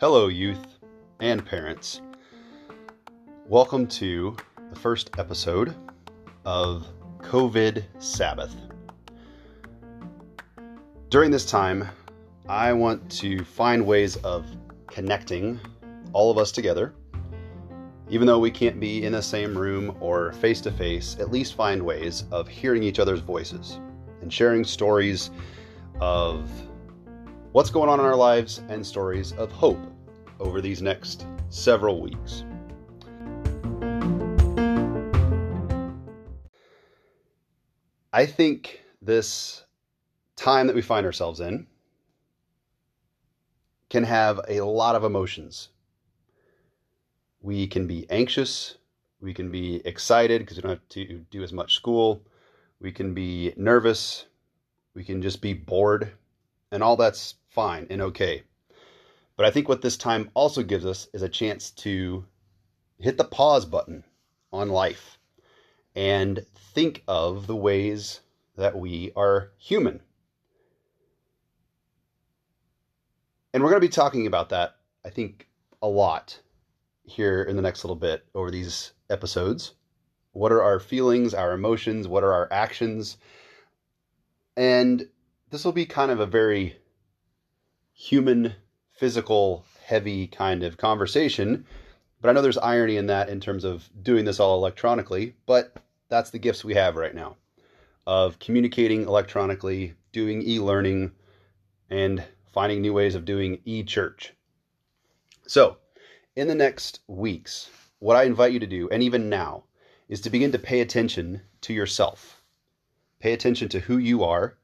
Hello, youth and parents. Welcome to the first episode of COVID Sabbath. During this time, I want to find ways of connecting all of us together. Even though we can't be in the same room or face to face, at least find ways of hearing each other's voices and sharing stories of what's going on in our lives and stories of hope over these next several weeks. I think this time that we find ourselves in can have a lot of emotions. We can be anxious, we can be excited because we don't have to do as much school, we can be nervous, we can just be bored, and all that's fine and okay. But I think what this time also gives us is a chance to hit the pause button on life and think of the ways that we are human. And we're going to be talking about that, I think, a lot here in the next little bit over these episodes. What are our feelings, our emotions? What are our actions? And this will be kind of a very human, physical, heavy kind of conversation. But I know there's irony in that in terms of doing this all electronically, but that's the gifts we have right now of communicating electronically, doing e learning, and finding new ways of doing e church. So, in the next weeks, what I invite you to do, and even now, is to begin to pay attention to yourself. Pay attention to who you are.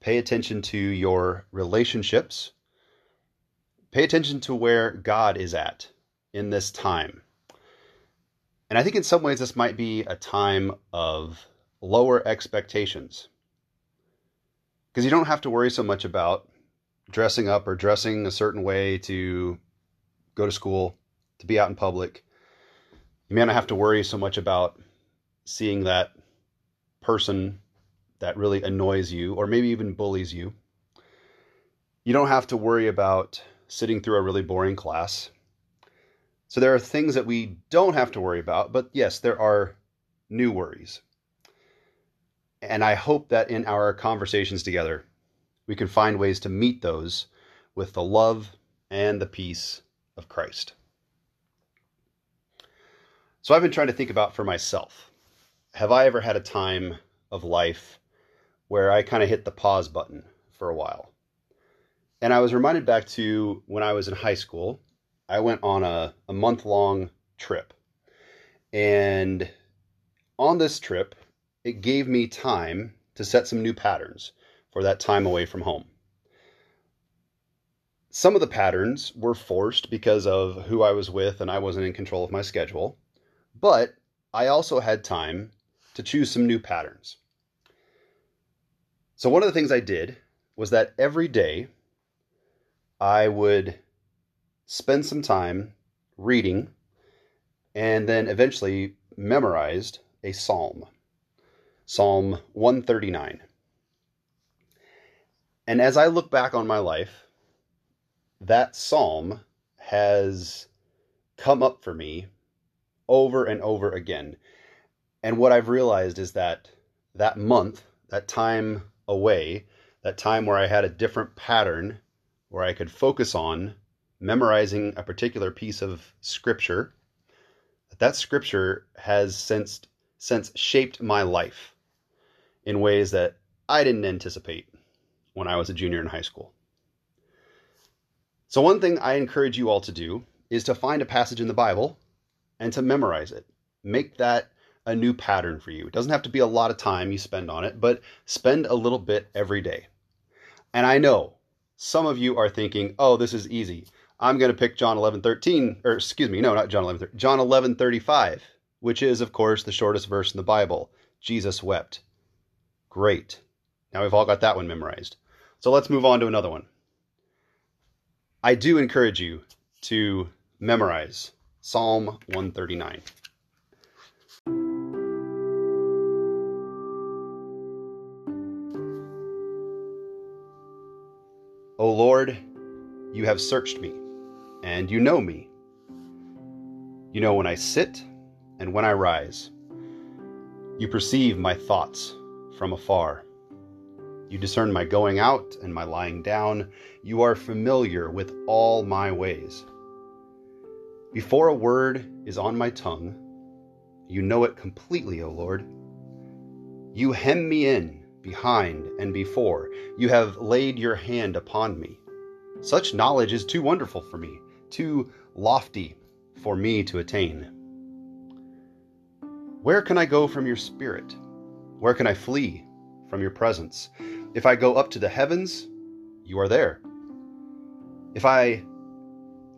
Pay attention to your relationships. Pay attention to where God is at in this time. And I think in some ways this might be a time of lower expectations. Because you don't have to worry so much about dressing up or dressing a certain way to go to school, to be out in public. You may not have to worry so much about seeing that person that really annoys you or maybe even bullies you. You don't have to worry about sitting through a really boring class. So there are things that we don't have to worry about, but yes, there are new worries. And I hope that in our conversations together, we can find ways to meet those with the love and the peace of Christ. So I've been trying to think about for myself have I ever had a time of life where I kind of hit the pause button for a while? And I was reminded back to when I was in high school. I went on a, a month long trip. And on this trip, it gave me time to set some new patterns for that time away from home. Some of the patterns were forced because of who I was with and I wasn't in control of my schedule, but I also had time to choose some new patterns. So, one of the things I did was that every day I would spend some time reading and then eventually memorized a psalm. Psalm 139. And as I look back on my life, that psalm has come up for me over and over again. And what I've realized is that that month, that time away, that time where I had a different pattern, where I could focus on memorizing a particular piece of scripture, that, that scripture has since, since shaped my life in ways that I didn't anticipate when I was a junior in high school. So, one thing I encourage you all to do is to find a passage in the Bible and to memorize it. Make that a new pattern for you. It doesn't have to be a lot of time you spend on it, but spend a little bit every day. And I know some of you are thinking, oh, this is easy. I'm going to pick John 11, 13, or excuse me, no, not John 11, 13, John 11, 35, which is, of course, the shortest verse in the Bible. Jesus wept. Great. Now we've all got that one memorized. So let's move on to another one. I do encourage you to memorize Psalm 139. O Lord, you have searched me, and you know me. You know when I sit and when I rise. You perceive my thoughts from afar. You discern my going out and my lying down. You are familiar with all my ways. Before a word is on my tongue, you know it completely, O Lord. You hem me in behind and before. You have laid your hand upon me. Such knowledge is too wonderful for me, too lofty for me to attain. Where can I go from your spirit? Where can I flee from your presence? If I go up to the heavens, you are there. If I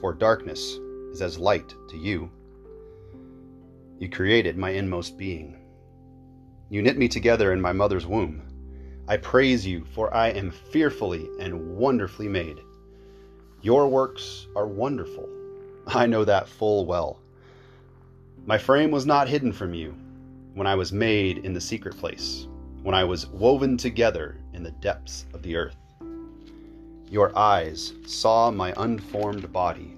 for darkness is as light to you. You created my inmost being. You knit me together in my mother's womb. I praise you, for I am fearfully and wonderfully made. Your works are wonderful. I know that full well. My frame was not hidden from you when I was made in the secret place when I was woven together in the depths of the earth. Your eyes saw my unformed body,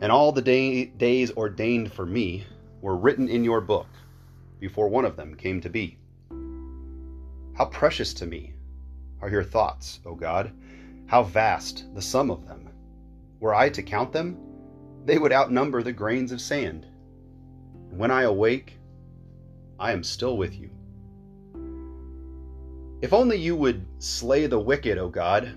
and all the day, days ordained for me were written in your book before one of them came to be. How precious to me are your thoughts, O God! How vast the sum of them! Were I to count them, they would outnumber the grains of sand. when I awake, I am still with you. If only you would slay the wicked, O God.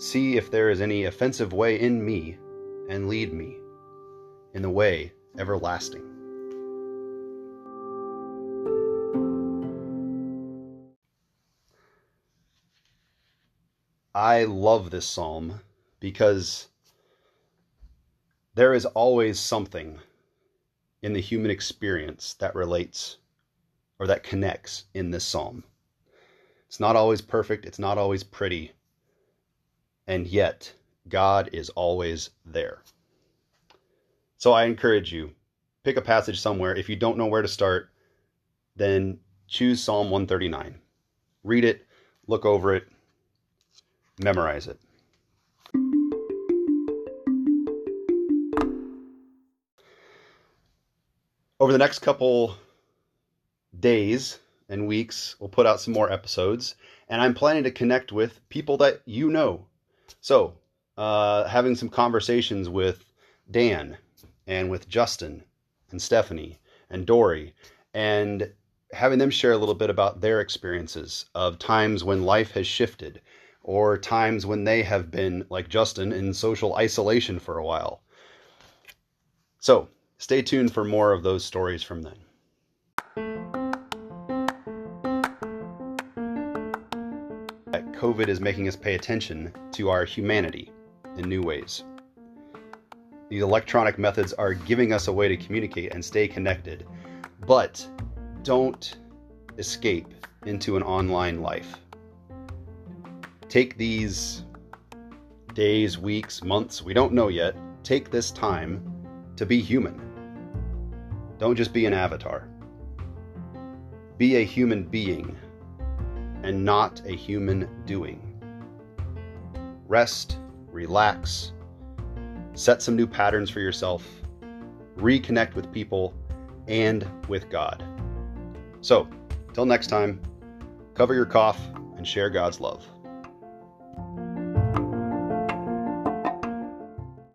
See if there is any offensive way in me, and lead me in the way everlasting. I love this psalm because there is always something in the human experience that relates or that connects in this psalm. It's not always perfect, it's not always pretty, and yet God is always there. So I encourage you, pick a passage somewhere. If you don't know where to start, then choose Psalm 139. Read it, look over it, memorize it. Over the next couple days and weeks, we'll put out some more episodes, and I'm planning to connect with people that you know so, uh, having some conversations with Dan and with Justin and Stephanie and Dory and having them share a little bit about their experiences of times when life has shifted or times when they have been, like Justin, in social isolation for a while. So, stay tuned for more of those stories from them. COVID is making us pay attention to our humanity in new ways. These electronic methods are giving us a way to communicate and stay connected, but don't escape into an online life. Take these days, weeks, months, we don't know yet, take this time to be human. Don't just be an avatar. Be a human being and not a human doing. Rest, relax, set some new patterns for yourself, reconnect with people and with God. So, till next time, cover your cough and share God's love.